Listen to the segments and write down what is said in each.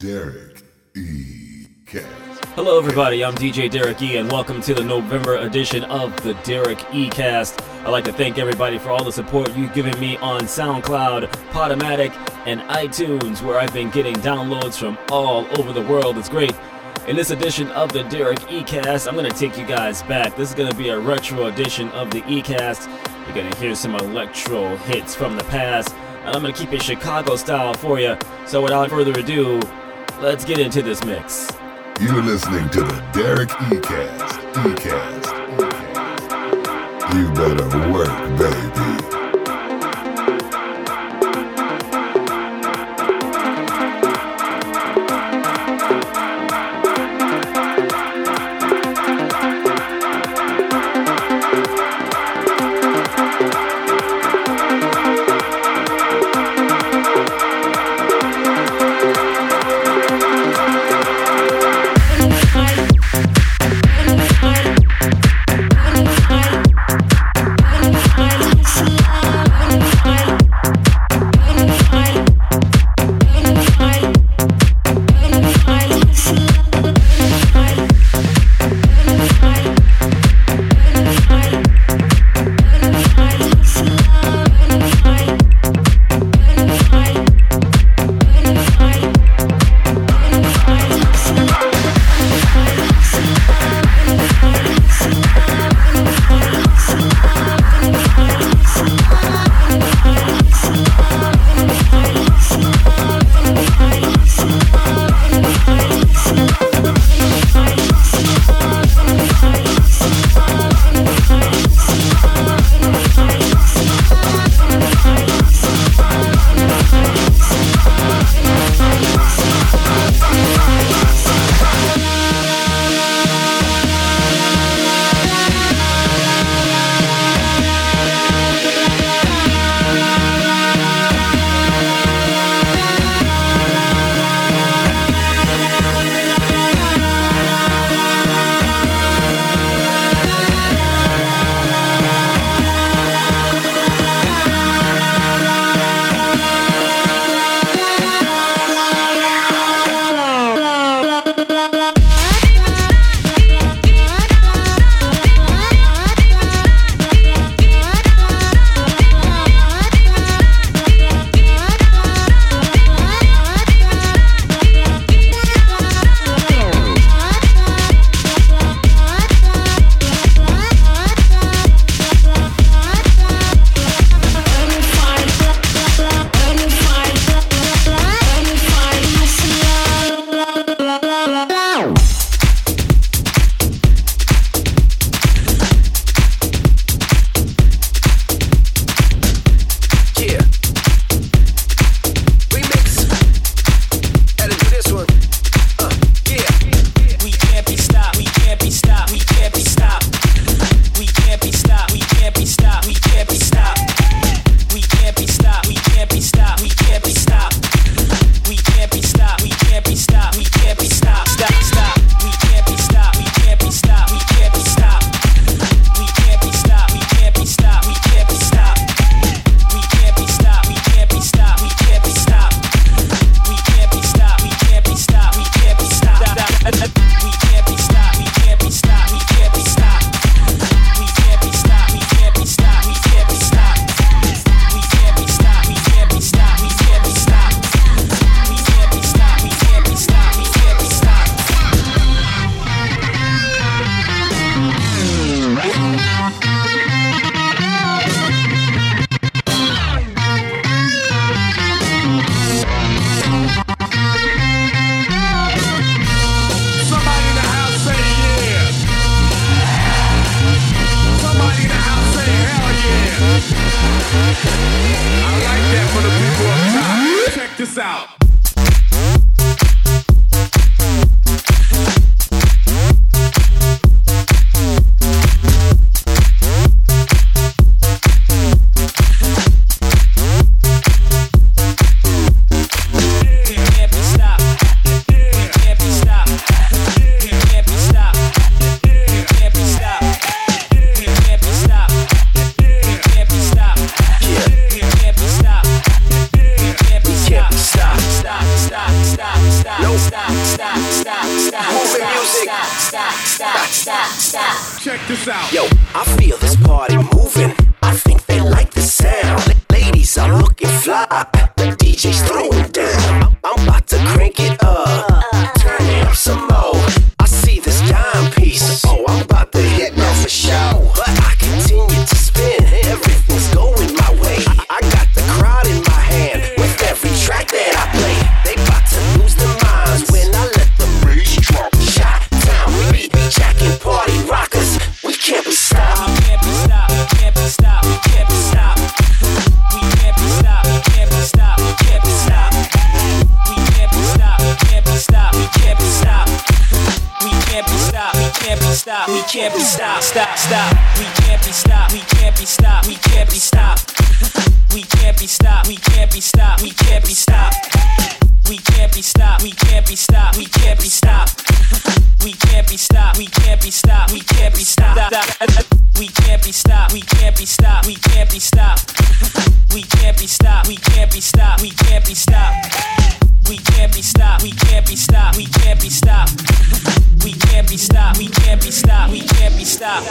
Derrick E. Cast. Hello, everybody. I'm DJ Derrick E, and welcome to the November edition of the Derrick E Cast. I'd like to thank everybody for all the support you've given me on SoundCloud, Podomatic, and iTunes, where I've been getting downloads from all over the world. It's great. In this edition of the Derrick E Cast, I'm going to take you guys back. This is going to be a retro edition of the E Cast. You're going to hear some electro hits from the past, and I'm going to keep it Chicago style for you. So, without further ado, let's get into this mix. You're listening to the Derrick E. Cast. E. Cast. E-Cast. You better work, baby. Stopped. Stop. Stop. We can't be stopped. We can't be stopped. We can't be stopped. We can't be stopped. We can't be stopped. We can't be stopped. We can't be stopped. We can't be stopped. We can't be stopped. We can't be stopped. We can't be stopped. We can't be stopped. We can't be stopped. We can't be stopped. We can't be stopped. We can't be stopped. We can't be stopped. We can't be stopped. We can't be stopped. We can't be stopped. We can't be stopped. We can't be stopped. We can't be stopped. We can't be stopped.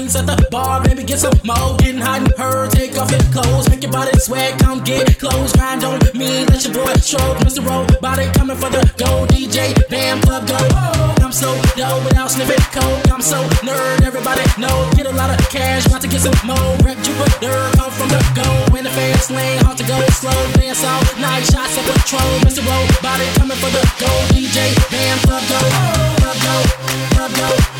Drinks at the bar, baby, get some more. Getting hot and her, take off your clothes. Make your body sweat, come get clothes. Grind on me, let your boy stroke. Mr. Roll, body coming for the go. DJ, bam, club, go. I'm so dope without sniffing coke. I'm so nerd, everybody know. Get a lot of cash, want to get some more. Rep Jupiter, come from the go. In the fast lane, hard to go slow. Dance all night, shots of patrol. Mr. Roll, body coming for the go. DJ, bam, club, go. Go. Club, go. Go.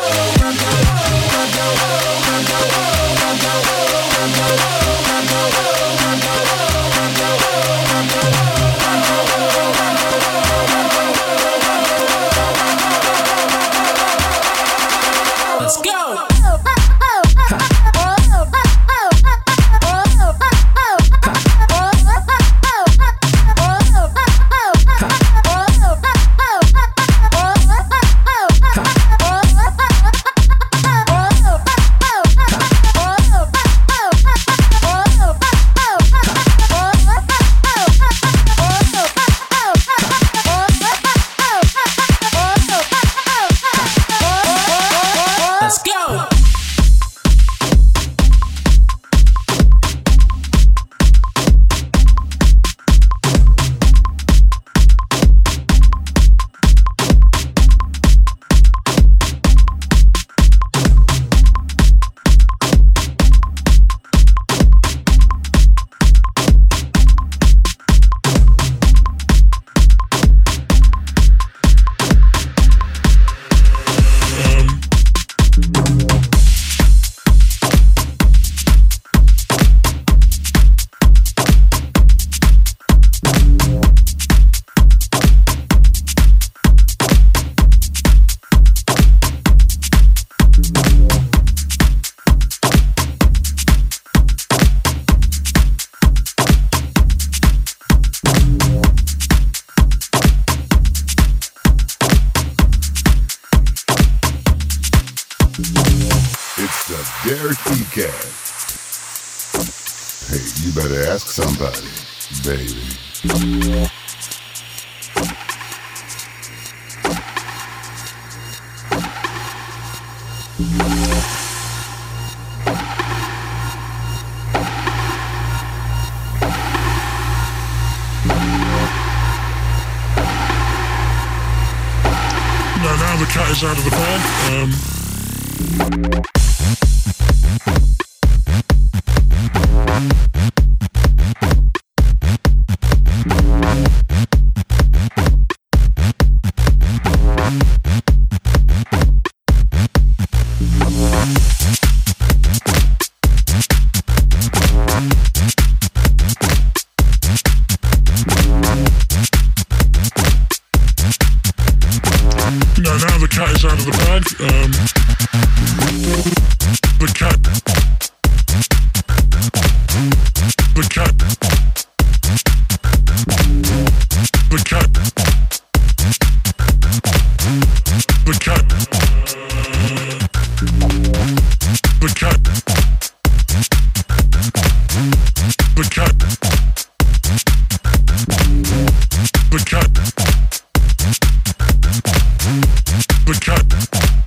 Bye.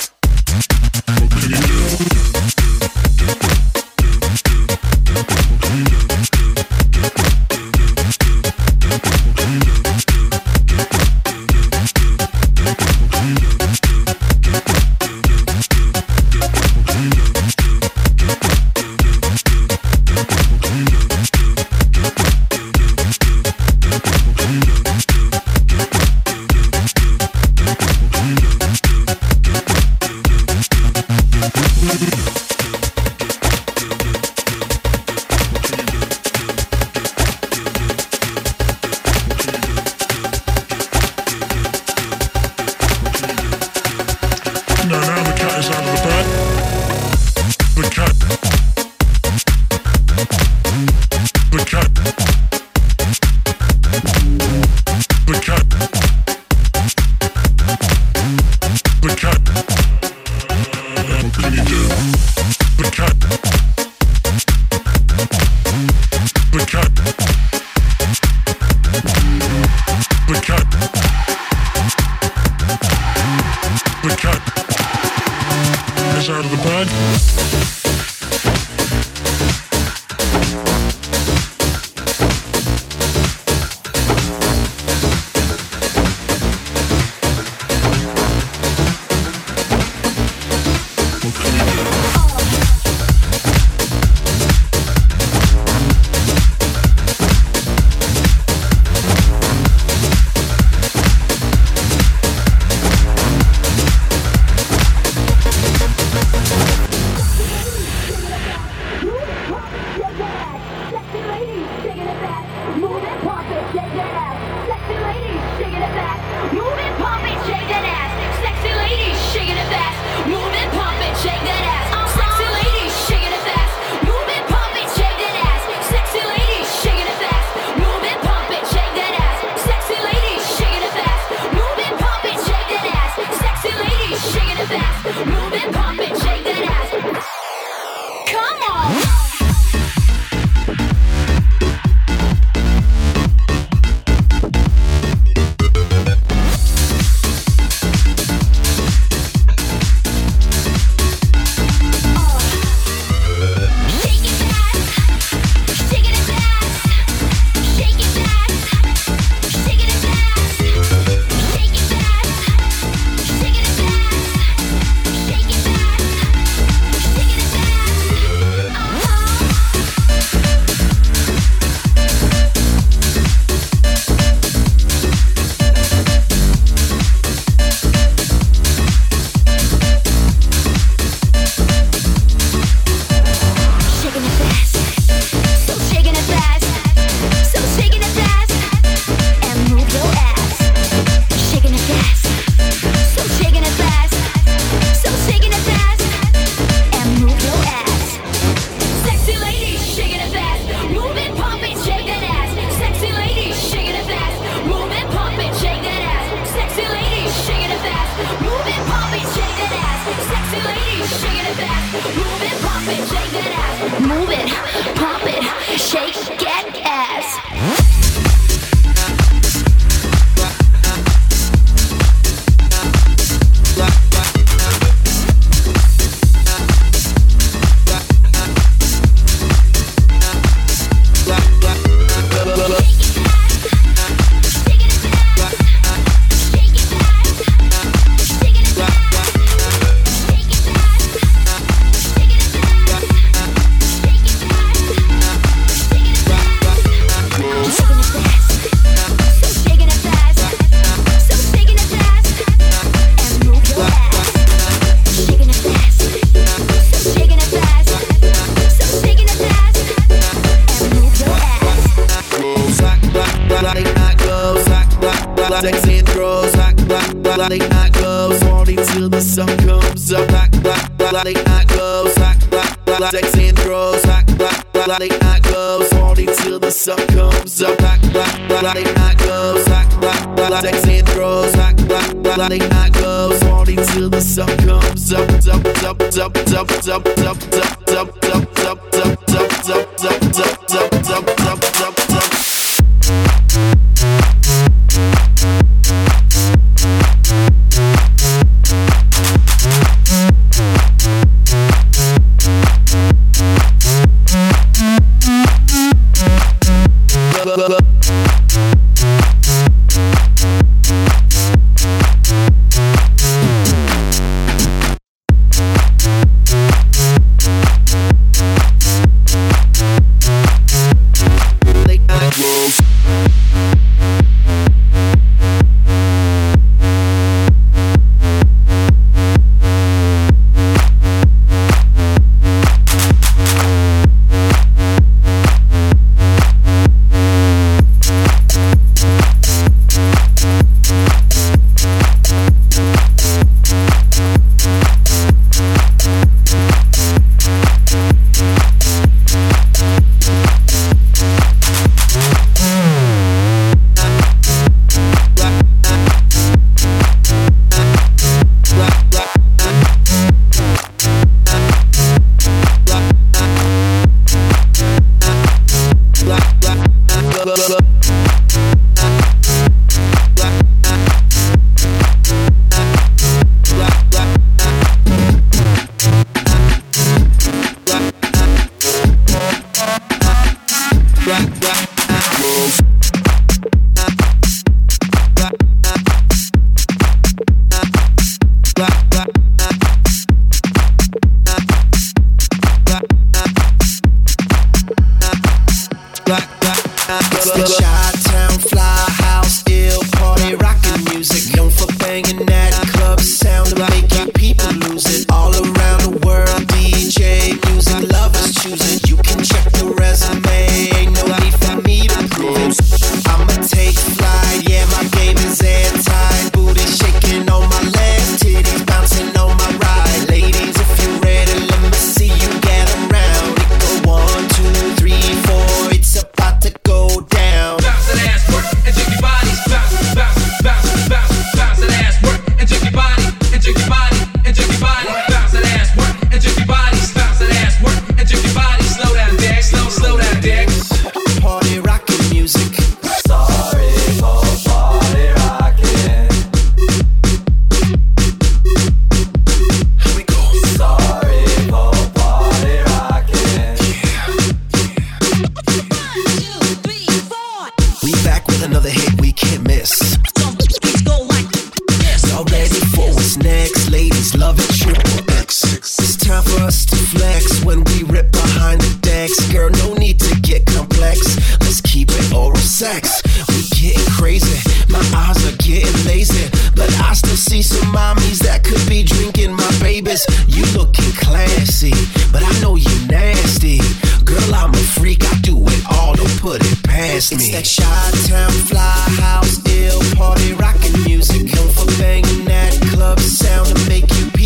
to flex when we rip behind the decks. Girl, no need to get complex. Let's keep it oral sex. We getting crazy. My eyes are getting lazy. But I still see some mommies that could be drinking my babies. You looking classy, but I know you nasty. Girl, I'm a freak. I do it all. Don't put it past me. It's that shot town fly house ill party rocking music. Come for banging that club sound to make you pee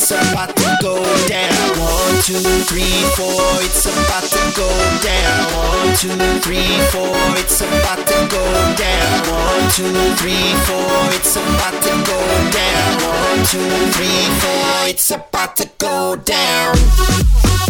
it's about to go down. Two, three, four, it's about to go down. One, two, three, four, it's about to go down. One, two, three, four, it's about to go down. One, two, three, four, it's about to go down.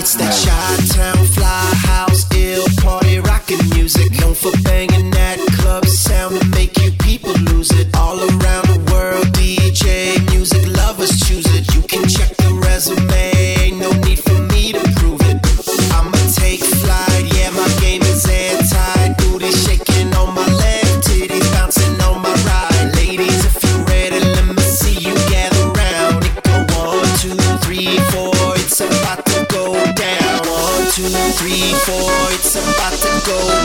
It's that Chi-Town fly house, ill party, rockin' music. Known for banging that club sound to make you people lose it. All around the world, DJ music lovers choose it. You can check the resume,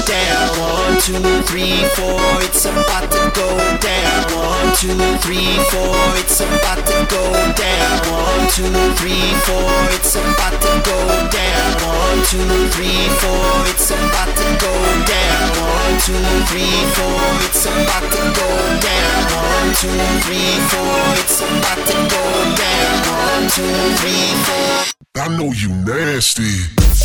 down. One, two, three, four, it's about to go down. One, two, three, four, it's about to go down. One, two, three, four, it's about to go down. One, two, three, four, it's about to go down. One, two, three, four, it's about to go down. One, two, three, four, it's about to go down. One, two, three, four. I know you nasty.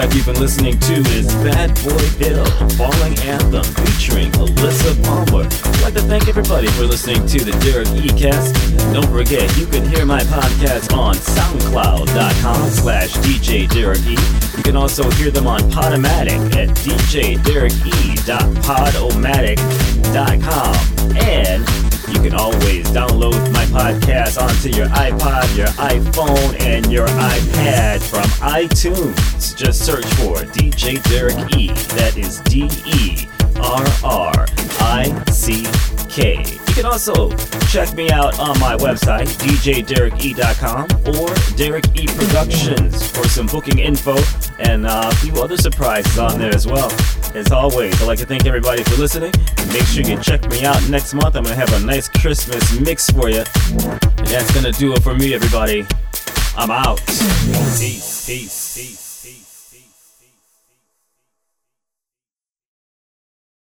Track you've been listening to is Bad Boy Bill, Falling Anthem, featuring Alyssa Palmer. I'd like to thank everybody for listening to the Derrick E Cast. Don't forget, you can hear my podcast on soundcloud.com slash DJ Derrick E. You can also hear them on Podomatic at djderricke.podomatic.com. And can always download my podcast onto your iPod, your iPhone, and your iPad from iTunes. Just search for DJ Derrick E. That is D E R R I C K. You can also check me out on my website, djderricke.com or Derrick E Productions for some booking info and uh, a few other surprises on there as well. As always, I'd like to thank everybody for listening. Make sure you check me out next month. I'm going to have a nice Christmas mix for you. And that's going to do it for me, everybody. I'm out. Peace, peace, peace.